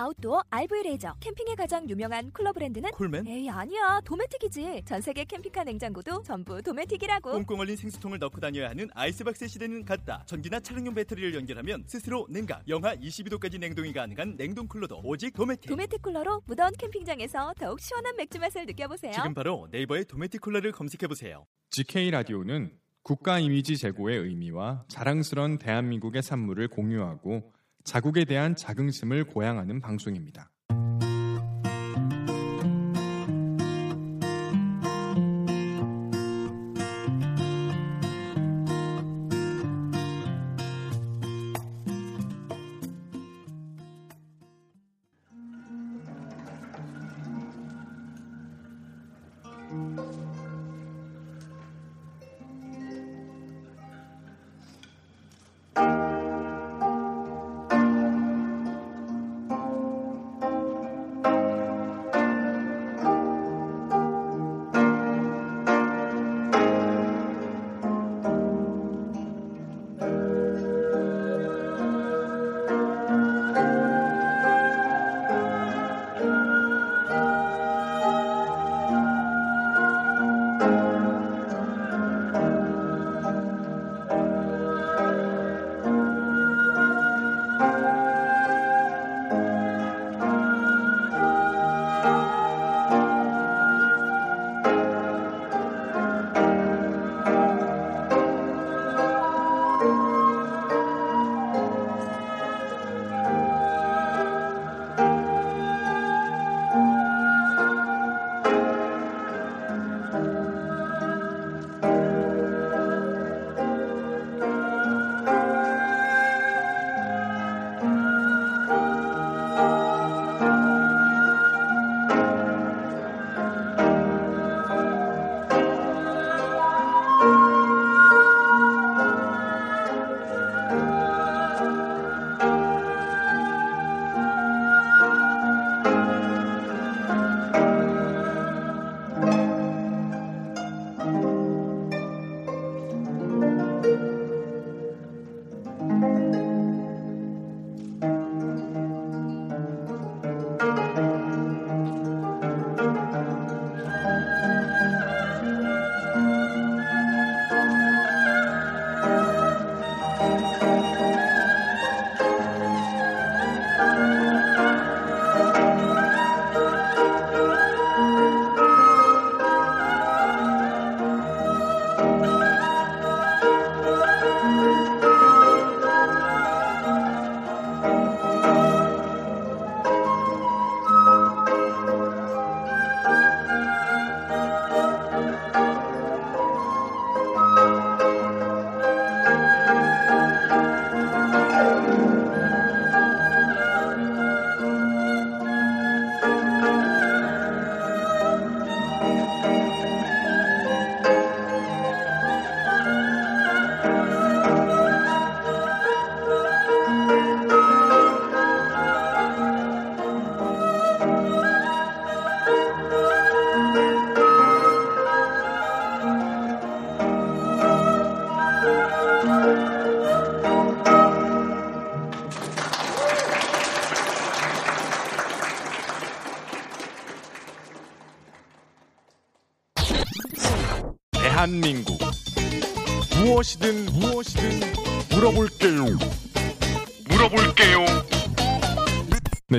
아웃도어 RV 레저 캠핑에 가장 유명한 쿨러 브랜드는 콜맨? 에이 아니야 도메틱이지 전 세계 캠핑카 냉장고도 전부 도메틱이라고 꽁꽁 얼린 생수통을 넣고 다녀야 하는 아이스박스 시대는 갔다. 전기나 차량용 배터리를 연결하면 스스로 냉각, 영하 22도까지 냉동이 가능한 냉동 쿨러도 오직 도메틱. 도메틱 쿨러로 무더운 캠핑장에서 더욱 시원한 맥주 맛을 느껴보세요 지금 바로 네이버에 도메틱 쿨러를 검색해 보세요. GK 라디오는 국가 이미지 제고의 의미와 자랑스런 대한민국의 산물을 공유하고 자국에 대한 자긍심을 고양하는 방송입니다.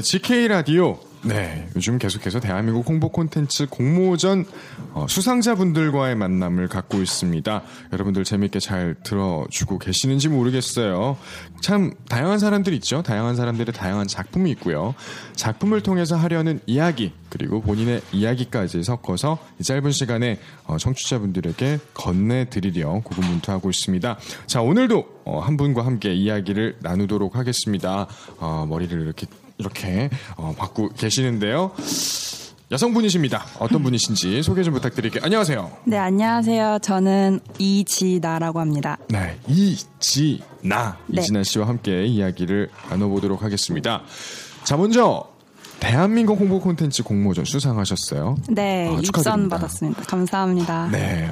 네, GK 라디오. 네, 요즘 계속해서 대한민국 홍보 콘텐츠 공모전 어, 수상자분들과의 만남을 갖고 있습니다. 여러분들 재밌게 잘 들어주고 계시는지 모르겠어요. 참 다양한 사람들 있죠. 다양한 사람들의 다양한 작품이 있고요. 작품을 통해서 하려는 이야기 그리고 본인의 이야기까지 섞어서 이 짧은 시간에 어, 청취자분들에게 건네드리려 고군분투하고 있습니다. 자, 오늘도 어, 한 분과 함께 이야기를 나누도록 하겠습니다. 어, 머리를 이렇게 이렇게 어, 받고 계시는데요. 여성분이십니다. 어떤 분이신지 소개 좀 부탁드릴게요. 안녕하세요. 네, 안녕하세요. 저는 이지나라고 합니다. 네, 이지나 네. 이진아 씨와 함께 이야기를 나눠보도록 하겠습니다. 자, 먼저 대한민국 홍보 콘텐츠 공모전 수상하셨어요. 네, 아, 입선 축하드립니다. 받았습니다. 감사합니다. 네.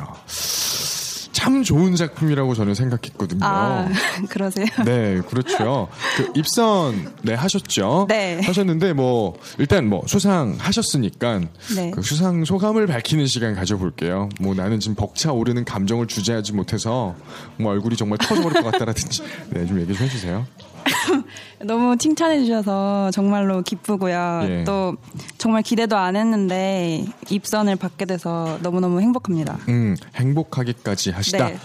참 좋은 작품이라고 저는 생각했거든요. 아, 그러세요? 네, 그렇죠. 그 입선 네 하셨죠. 네. 하셨는데 뭐 일단 뭐 수상 하셨으니까 네. 그 수상 소감을 밝히는 시간 가져볼게요. 뭐 나는 지금 벅차 오르는 감정을 주제하지 못해서 뭐 얼굴이 정말 터져버릴 것 같다라든지 네, 좀 얘기 좀 해주세요. 너무 칭찬해 주셔서 정말로 기쁘고요. 예. 또 정말 기대도 안 했는데 입선을 받게 돼서 너무너무 행복합니다. 음, 행복하기까지 하시다. 네.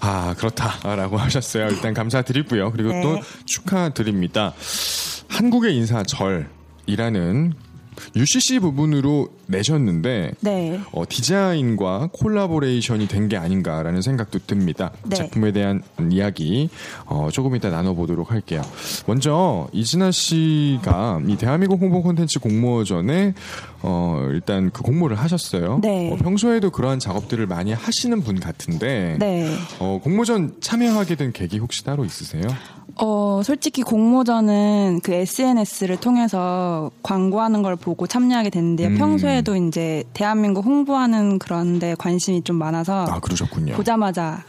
아, 그렇다라고 하셨어요. 일단 감사드리고요. 그리고 네. 또 축하드립니다. 한국의 인사절이라는 UCC 부분으로 내셨는데 네. 어, 디자인과 콜라보레이션이 된 게 아닌가라는 생각도 듭니다. 네. 작품에 대한 이야기 어, 조금 이따 나눠보도록 할게요. 먼저 이진아 씨가 이 대한민국 홍보 콘텐츠 공모전에 어, 일단 그 공모를 하셨어요. 네. 어, 평소에도 그러한 작업들을 많이 하시는 분 같은데 네. 어, 공모전 참여하게 된 계기 혹시 따로 있으세요? 어, 솔직히 공모전은 그 SNS를 통해서 광고하는 걸 보고 참여하게 됐는데요. 음. 평소에도 이제 대한민국 홍보하는 그런 데 관심이 좀 많아서 아 그러셨군요. 보자마자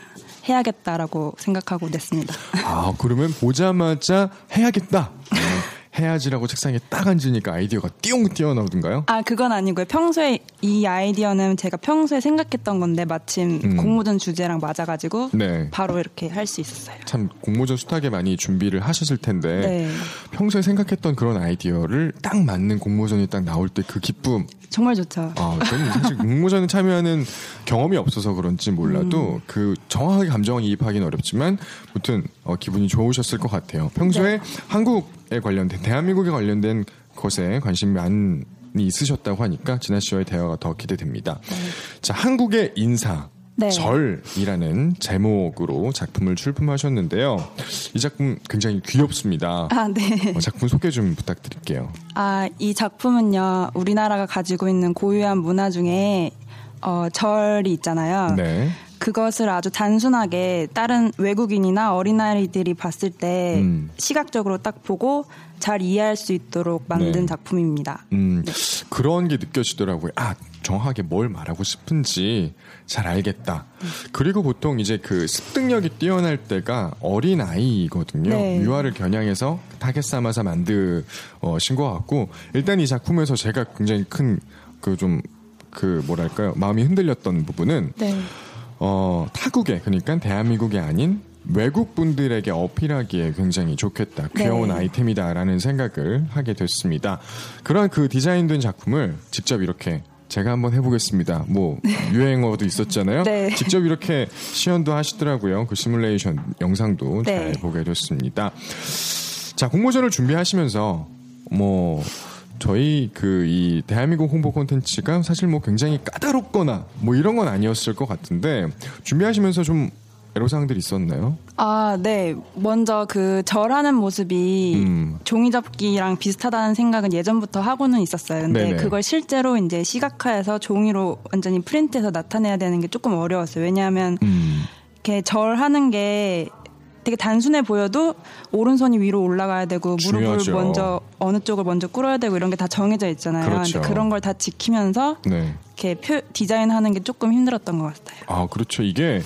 해야겠다라고 생각하고 냈습니다. 아 그러면 보자마자 해야겠다. 음, 해야지라고 책상에 딱 앉으니까 아이디어가 띠용 뛰어나오던가요? 아, 그건 아니고요. 평소에 이 아이디어는 제가 평소에 생각했던 건데 마침 음. 공모전 주제랑 맞아가지고 네. 바로 이렇게 할 수 있었어요. 참 공모전 수탁에 많이 준비를 하셨을 텐데 네. 평소에 생각했던 그런 아이디어를 딱 맞는 공모전이 딱 나올 때 그 기쁨 정말 좋죠. 아 저는 사실 공모전에 참여하는 경험이 없어서 그런지 몰라도 그 정확하게 감정을 이입하기는 어렵지만 무튼 어, 기분이 좋으셨을 것 같아요 평소에 한국에 관련된 대한민국에 관련된 것에 관심이 많이 있으셨다고 하니까 진아 씨와의 대화가 더 기대됩니다 자 한국의 인사 네. 절이라는 제목으로 작품을 출품하셨는데요. 이 작품 굉장히 귀엽습니다. 아, 네. 어, 작품 소개 좀 부탁드릴게요. 아, 이 작품은요, 우리나라가 가지고 있는 고유한 문화 중에, 어, 절이 있잖아요. 네. 그것을 아주 단순하게 다른 외국인이나 어린아이들이 봤을 때 음. 시각적으로 딱 보고 잘 이해할 수 있도록 만든 네. 작품입니다. 음, 그런 게 느껴지더라고요. 아, 정확하게 뭘 말하고 싶은지 잘 알겠다. 그리고 보통 이제 그 습득력이 뛰어날 때가 어린 아이거든요. 네. 유아를 겨냥해서 타겟 삼아서 만드신 것 같고 일단 이 작품에서 제가 굉장히 큰 그 좀그 뭐랄까요 마음이 흔들렸던 부분은 네. 어, 타국에 그러니까 대한민국이 아닌 외국 분들에게 어필하기에 굉장히 좋겠다 귀여운 네. 아이템이다라는 생각을 하게 됐습니다. 그런 그 디자인된 작품을 직접 이렇게 제가 한번 해보겠습니다. 뭐 유행어도 있었잖아요. 네. 직접 이렇게 시연도 하시더라고요. 그 시뮬레이션 영상도 잘 네. 보게 됐습니다. 자 공모전을 준비하시면서 뭐 저희 그 이 대한민국 홍보 콘텐츠가 사실 뭐 굉장히 까다롭거나 뭐 이런 건 아니었을 것 같은데 준비하시면서 좀 애로사항들이 있었나요? 아, 네. 먼저 그 절하는 모습이 음. 종이접기랑 비슷하다는 생각은 예전부터 하고는 있었어요. 근데 네네. 그걸 실제로 이제 시각화해서 종이로 완전히 프린트해서 나타내야 되는 게 조금 어려웠어요. 왜냐하면 음. 이렇게 절하는 게 되게 단순해 보여도 오른손이 위로 올라가야 되고 무릎을 중요하죠. 먼저 어느 쪽을 먼저 꿇어야 되고 이런 게 다 정해져 있잖아요. 그렇죠. 그런 걸 다 지키면서 네. 이렇게 표, 디자인하는 게 조금 힘들었던 것 같아요. 아, 그렇죠. 이게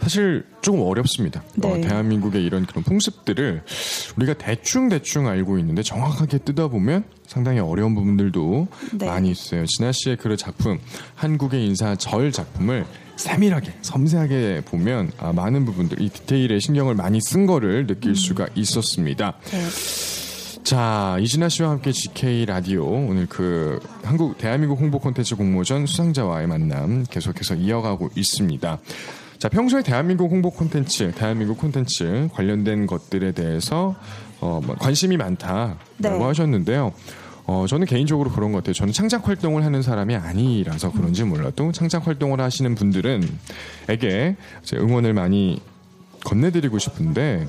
사실 조금 어렵습니다. 네. 어, 대한민국의 이런 그런 풍습들을 우리가 대충 대충 알고 있는데 정확하게 뜯어 보면 상당히 어려운 부분들도 네. 많이 있어요. 진아 씨의 그 작품, 한국의 인사 절 작품을 세밀하게, 섬세하게 보면 아, 많은 부분들, 이 디테일에 신경을 많이 쓴 거를 느낄 음. 수가 있었습니다. 네. 자, 이진아 씨와 함께 GK 라디오 오늘 그 한국 대한민국 홍보 콘텐츠 공모전 수상자와의 만남 계속해서 이어가고 있습니다. 자, 평소에 대한민국 홍보 콘텐츠, 대한민국 콘텐츠 관련된 것들에 대해서 어, 뭐 관심이 많다라고 네. 하셨는데요. 어, 저는 개인적으로 그런 것 같아요. 저는 창작 활동을 하는 사람이 아니라서 그런지 몰라도 창작 활동을 하시는 분들은 에게 응원을 많이 건네드리고 싶은데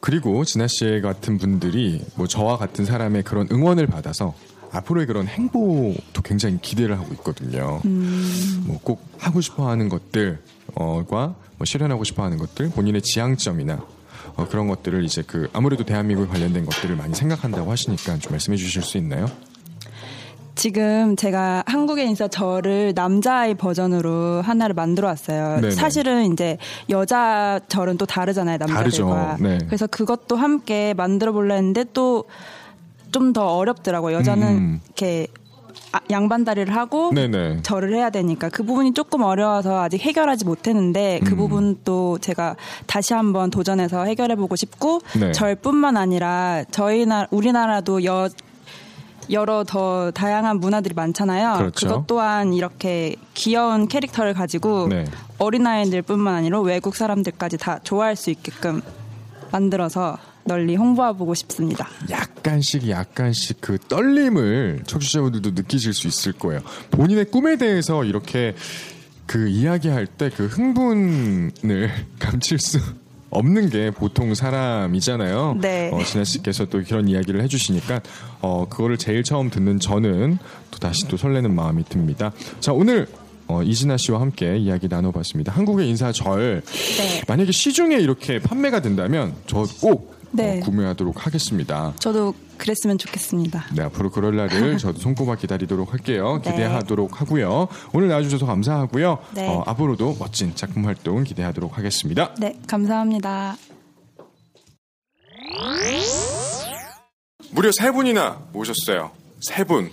그리고 진아 씨 같은 분들이 뭐 저와 같은 사람의 그런 응원을 받아서 앞으로의 그런 행보도 굉장히 기대를 하고 있거든요. 음. 뭐꼭 하고 싶어 하는 것들과 뭐 실현하고 싶어 하는 것들, 본인의 지향점이나 어, 그런 것들을 이제 그 아무래도 대한민국 관련된 것들을 많이 생각한다고 하시니까 좀 말씀해 주실 수 있나요? 지금 제가 한국에 있어 저를 남자아이 버전으로 하나를 만들어 왔어요. 네네. 사실은 이제 여자 절은 또 다르잖아요, 남자들과. 네. 그래서 그것도 함께 만들어 볼라 했는데 또 좀 더 어렵더라고요. 여자는 음. 이렇게 아, 양반다리를 하고 네네. 절을 해야 되니까 그 부분이 조금 어려워서 아직 해결하지 못했는데 그 음. 부분도 제가 다시 한번 도전해서 해결해 보고 싶고 네. 절뿐만 아니라 저희 나 우리나라도 여 여러 더 다양한 문화들이 많잖아요. 그렇죠. 것 또한 이렇게 귀여운 캐릭터를 가지고 네. 어린아이들뿐만 아니라 외국 사람들까지 다 좋아할 수 있게끔 만들어서 널리 홍보해보고 싶습니다. 약간씩 약간씩 그 떨림을 청취자분들도 느끼실 수 있을 거예요. 본인의 꿈에 대해서 이렇게 그 이야기할 때 그 흥분을 감출 수 없는 게 보통 사람이잖아요. 네. 어, 진아 씨께서 또 그런 이야기를 해주시니까 어, 그거를 제일 처음 듣는 저는 또 다시 또 설레는 마음이 듭니다. 자 오늘 어, 이진아 씨와 함께 이야기 나눠봤습니다. 한국의 인사절 네. 만약에 시중에 이렇게 판매가 된다면 저 꼭 네. 구매하도록 하겠습니다. 저도 그랬으면 좋겠습니다. 네, 앞으로 그럴 날을 저도 손꼽아 기다리도록 할게요. 네. 기대하도록 하고요. 오늘 나와주셔서 감사하고요. 네. 어, 앞으로도 멋진 작품 활동 기대하도록 하겠습니다. 네, 감사합니다. 무려 세 분이나 모셨어요. 세 분.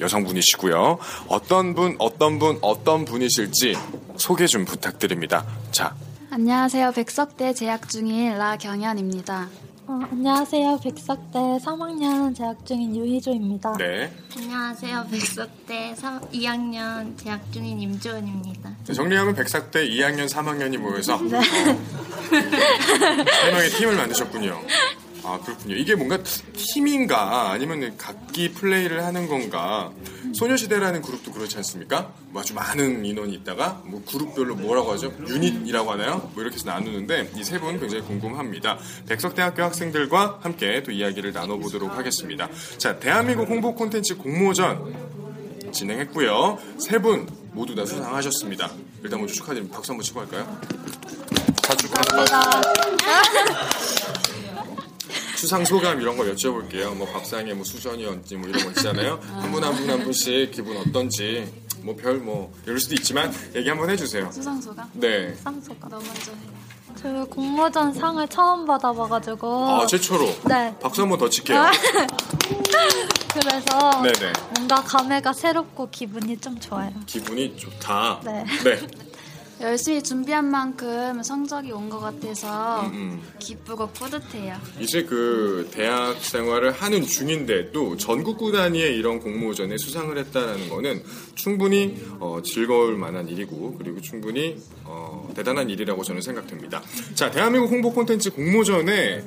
여성분이시고요. 어떤 분, 어떤 분, 어떤 분이실지 소개 좀 부탁드립니다. 자, 안녕하세요. 백석대 재학 중인 라경연입니다. 어, 안녕하세요. 백석대 3학년 재학 중인 유희조입니다. 네. 안녕하세요. 백석대 3, 2학년 재학 중인 임주원입니다. 정리하면 백삭대 2학년, 3학년이 모여서 어, 세 명의 팀을 만드셨군요. 아 그렇군요. 이게 뭔가 팀인가 아니면 각기 플레이를 하는 건가? 소녀시대라는 그룹도 그렇지 않습니까? 뭐 아주 많은 인원이 있다가 뭐 그룹별로 뭐라고 하죠? 유닛이라고 하나요? 뭐 이렇게 해서 나누는데 이 세 분 굉장히 궁금합니다. 백석대학교 학생들과 함께 또 이야기를 나눠보도록 하겠습니다. 자, 대한민국 홍보 콘텐츠 공모전 진행했고요. 세 분 모두 다 수상하셨습니다. 일단 먼저 축하드립니다. 박수 한번 치고 할까요? 다 축하합니다. 수상 소감 이런 거 여쭤볼게요. 뭐 밥상에 뭐 수전이었지 뭐 이런 거 있잖아요. 한 분 한 분 한 분씩 기분 어떤지 뭐 별뭐 이럴 수도 있지만 얘기 한번 해주세요. 수상 소감? 네. 상소가. 너 먼저 해요. 저 공모전 상을 처음 받아봐가지고. 아 최초로. 네. 박수 한번 더 칠게요. 그래서 네네. 뭔가 감회가 새롭고 기분이 좀 좋아요. 기분이 좋다. 네. 네. 열심히 준비한 만큼 성적이 온 것 같아서 음. 기쁘고 뿌듯해요. 이제 그 대학 생활을 하는 중인데도 전국 구 단위의 이런 공모전에 수상을 했다는 거는 충분히 어, 즐거울 만한 일이고 그리고 충분히 어, 대단한 일이라고 저는 생각됩니다. 자, 대한민국 홍보 콘텐츠 공모전에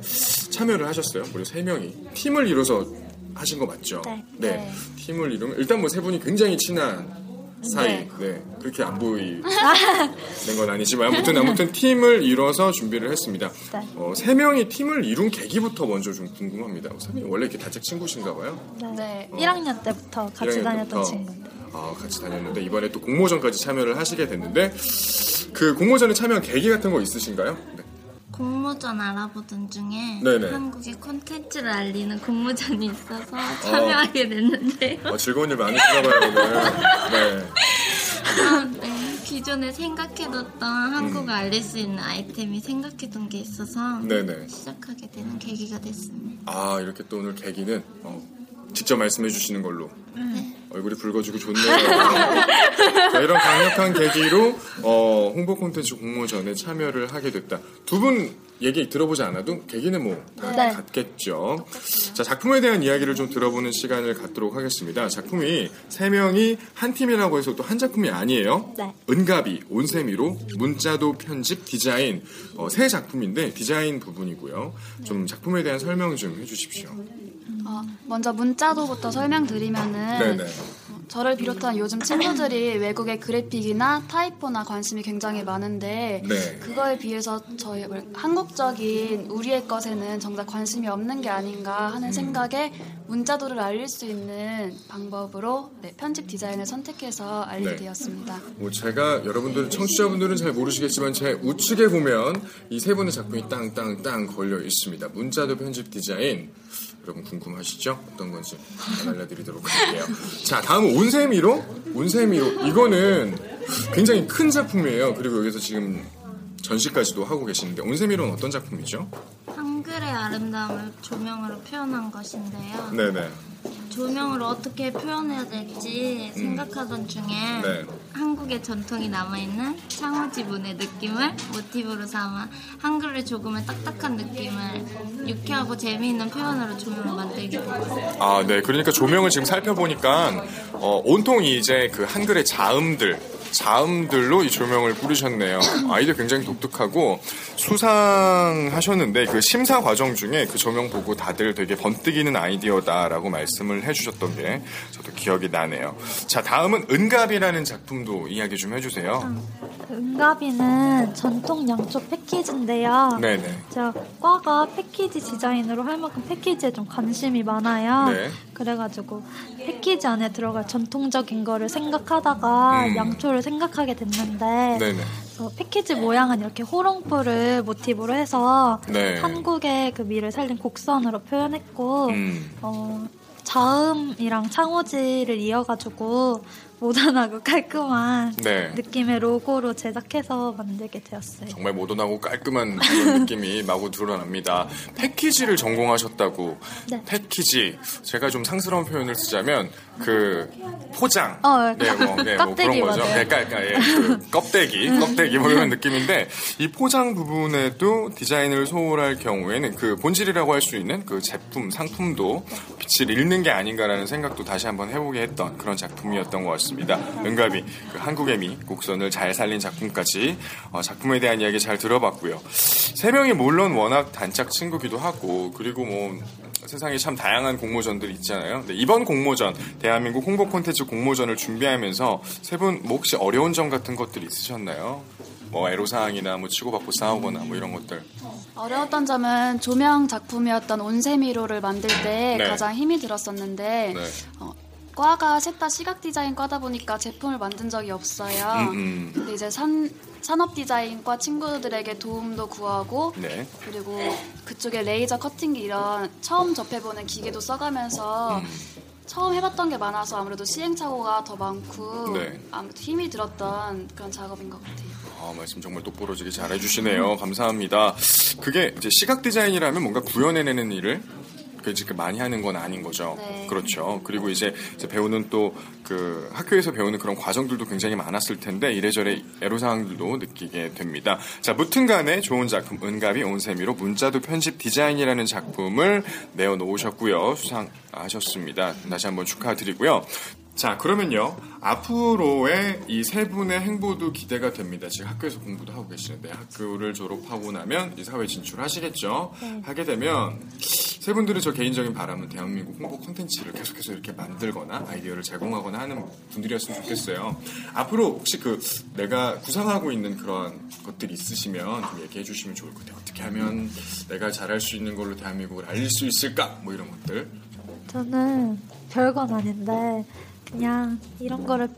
참여를 하셨어요. 무려 세 명이 팀을 이뤄서 하신 거 맞죠? 네. 네. 팀을 이루면 일단 뭐 세 분이 굉장히 친한 사이. 네. 네. 그렇게 안 보이는 건 아니지만 아무튼 아무튼 팀을 이뤄서 준비를 했습니다. 네. 어, 세 명이 팀을 이룬 계기부터 먼저 좀 궁금합니다. 세 명이 원래 이렇게 다책 친구신가 봐요? 네. 네. 1학년 때부터 같이 1학년 다녔던 때부터. 친구인데. 아, 같이 다녔는데 이번에 또 공모전까지 참여를 하시게 됐는데 그 공모전에 참여한 계기 같은 거 있으신가요? 네. 공모전 알아보던 중에 네네. 한국의 콘텐츠를 알리는 공모전이 있어서 참여하게 됐는데요. 어, 즐거운 일 많으신가 봐요, 오늘. 네. 아, 네. 기존에 생각해뒀던 한국을 알릴 수 있는 아이템이 생각해둔 게 있어서 네네. 시작하게 되는 계기가 됐습니다. 아, 이렇게 또 오늘 계기는 어, 직접 말씀해 주시는 걸로. 네. 얼굴이 붉어지고 좋네요. 자, 이런 강력한 계기로 어, 홍보 콘텐츠 공모전에 참여를 하게 됐다. 두 분 얘기 들어보지 않아도 계기는 뭐다 네. 같겠죠. 자, 작품에 대한 이야기를 좀 들어보는 시간을 갖도록 하겠습니다. 작품이 세 명이 한 팀이라고 해서 또 한 작품이 아니에요. 네. 은가비, 온세미로, 문자도 편집, 디자인 어, 세 작품인데 디자인 부분이고요. 좀 작품에 대한 설명 좀 해주십시오. 어, 먼저 문자도부터 설명드리면은 네네. 어, 저를 비롯한 요즘 친구들이 외국의 그래픽이나 타이포나 관심이 굉장히 많은데 네. 그거에 비해서 저희 한국적인 우리의 것에는 정작 관심이 없는 게 아닌가 하는 음. 생각에 문자도를 알릴 수 있는 방법으로 네, 편집 디자인을 선택해서 알리게 네. 되었습니다. 뭐 제가 여러분들 청취자분들은 잘 모르시겠지만 제 우측에 보면 이 세 분의 작품이 땅땅땅 걸려 있습니다. 문자도 편집 디자인 여러분 궁금하시죠? 어떤 건지 알려드리도록 할게요. 자 다음은 온세미로 온세미로 이거는 굉장히 큰 작품이에요. 그리고 여기서 지금 전시까지도 하고 계시는데 온세미로는 어떤 작품이죠? 한글의 아름다움을 조명으로 표현한 것인데요. 네네. 조명으로 어떻게 표현해야 될지 생각하던 중에 음. 네. 한국의 전통이 남아있는 창호지 문의 느낌을 모티브로 삼아 한글의 조금의 딱딱한 느낌을 유쾌하고 재미있는 표현으로 조명을 만들게 되었어요. 아, 네. 그러니까 조명을 지금 살펴보니까 어, 온통 이제 그 한글의 자음들 자음들로 이 조명을 뿌리셨네요. 아이디어 굉장히 독특하고 수상하셨는데 그 심사 과정 중에 그 조명 보고 다들 되게 번뜩이는 아이디어다라고 말씀을 해주셨던 게 저도 기억이 나네요. 자 다음은 은갑이라는 작품도 이야기 좀 해주세요. 은가비는 전통 양초 패키지인데요. 네네. 제가 과가 패키지 디자인으로 할 만큼 패키지에 좀 관심이 많아요. 네. 그래가지고 패키지 안에 들어갈 전통적인 거를 생각하다가 음. 양초를 생각하게 됐는데 네네. 어, 패키지 모양은 이렇게 호롱불을 모티브로 해서 네. 한국의 그 미를 살린 곡선으로 표현했고 음. 어, 자음이랑 창호지를 이어가지고 모던하고 깔끔한 네. 느낌의 로고로 제작해서 만들게 되었어요. 정말 모던하고 깔끔한 느낌이 마구 드러납니다. 패키지를 전공하셨다고. 네. 패키지. 제가 좀 상스러운 표현을 쓰자면 그 포장. 어, 네, 뭐, 네, 뭐 그런 거죠. 네, 그러니까 예, 그 껍데기, 껍데기 뭐 이런 느낌인데 이 포장 부분에도 디자인을 소홀할 경우에는 그 본질이라고 할 수 있는 그 제품, 상품도 빛을 잃는 게 아닌가라는 생각도 다시 한번 해보게 했던 그런 작품이었던 것 같습니다. 은갑이 그 한국의 미 곡선을 잘 살린 작품까지 어, 작품에 대한 이야기 잘 들어봤고요. 세 명이 물론 워낙 단짝 친구기도 하고 그리고 뭐 세상에 참 다양한 공모전들이 있잖아요. 근데 이번 공모전 대한민국 홍보 콘텐츠 공모전을 준비하면서 세 분 뭐 혹시 어려운 점 같은 것들이 있으셨나요? 뭐 애로사항이나 뭐 치고받고 싸우거나 뭐 이런 것들. 어려웠던 점은 조명 작품이었던 온세미로를 만들 때 네. 가장 힘이 들었었는데 네. 어, 과가 셋 다 시각 디자인 과다 보니까 제품을 만든 적이 없어요. 음, 음. 근데 이제 산, 산업 디자인과 친구들에게 도움도 구하고 네. 그리고 그쪽에 레이저 커팅기 이런 처음 접해보는 기계도 써가면서 음. 처음 해봤던 게 많아서 아무래도 시행착오가 더 많고 네. 아무래도 힘이 들었던 그런 작업인 것 같아요. 아, 말씀 정말 똑부러지게 잘 해주시네요. 감사합니다. 그게 이제 시각 디자인이라면 뭔가 구현해내는 일을 그 지금 많이 하는 건 아닌 거죠. 네. 그렇죠. 그리고 이제, 이제 배우는 또 그 학교에서 배우는 그런 과정들도 굉장히 많았을 텐데 이래저래 애로사항들도 느끼게 됩니다. 자, 무튼간에 좋은 작품 은갑이 온 세미로 문자도 편집 디자인이라는 작품을 내어놓으셨고요. 수상하셨습니다. 다시 한번 축하드리고요. 자, 그러면요. 앞으로의 이 세 분의 행보도 기대가 됩니다. 지금 학교에서 공부도 하고 계시는데 학교를 졸업하고 나면 이 사회 진출하시겠죠? 하게 되면 세 분들은 저 개인적인 바람은 대한민국 홍보 콘텐츠를 계속해서 이렇게 만들거나 아이디어를 제공하거나 하는 분들이었으면 좋겠어요. 앞으로 혹시 그 내가 구상하고 있는 그런 것들이 있으시면 좀 얘기해 주시면 좋을 것 같아요. 어떻게 하면 내가 잘할 수 있는 걸로 대한민국을 알릴 수 있을까? 뭐 이런 것들. 저는 별건 아닌데 그냥 이런 거를?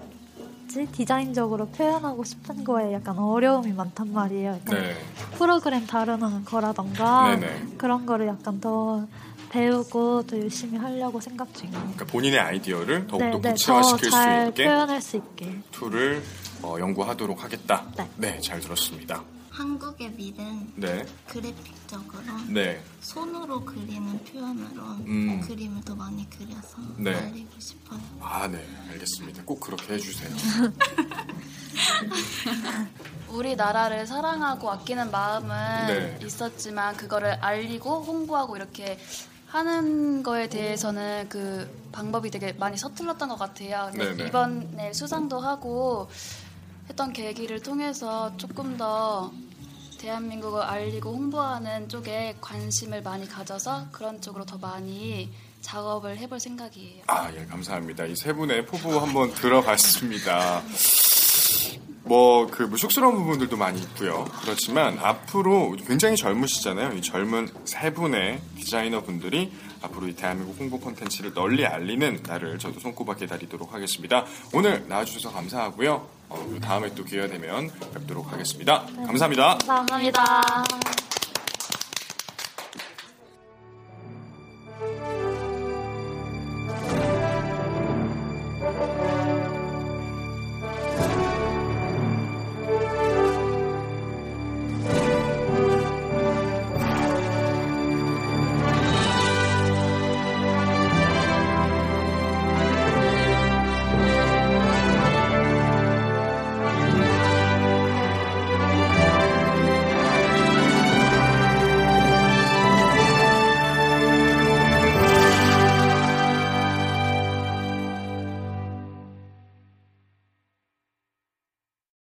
디자인적으로 표현하고 싶은 거에 약간 어려움이 많단 말이에요. 네. 프로그램 다루는 거라던가 네네. 그런 거를 약간 더 배우고 더 열심히 하려고 생각 중이에요. 그러니까 본인의 아이디어를 더욱더 네, 네, 구체화시킬 수 더잘 있게 표현할 수 있게. tool을 어, 연구하도록 하겠다. 네. 잘 들었습니다. 한국의 밀은 네, 그래픽적으로 네, 손으로 그리는 표현으로 음. 그림을 더 많이 그려서 네. 알리고 싶어요. 아, 네, 알겠습니다. 꼭 그렇게 해주세요. 우리나라를 사랑하고 아끼는 마음은 네. 있었지만 그거를 알리고 홍보하고 이렇게 하는 거에 대해서는 그 방법이 되게 많이 서툴렀던 것 같아요. 네네. 이번에 수상도 하고 했던 계기를 통해서 조금 더 대한민국을 알리고 홍보하는 쪽에 관심을 많이 가져서 그런 쪽으로 더 많이 작업을 해볼 생각이에요. 아, 예, 감사합니다. 이 세 분의 포부 한번 들어봤습니다. 뭐, 그, 뭐, 쑥스러운 부분들도 많이 있고요. 그렇지만, 앞으로 굉장히 젊으시잖아요. 이 젊은 세 분의 디자이너 분들이 앞으로 이 대한민국 홍보 콘텐츠를 널리 알리는 날을 저도 손꼽아 기다리도록 하겠습니다. 오늘 나와주셔서 감사하고요. 어, 다음에 또 기회가 되면 뵙도록 하겠습니다. 감사합니다. 감사합니다.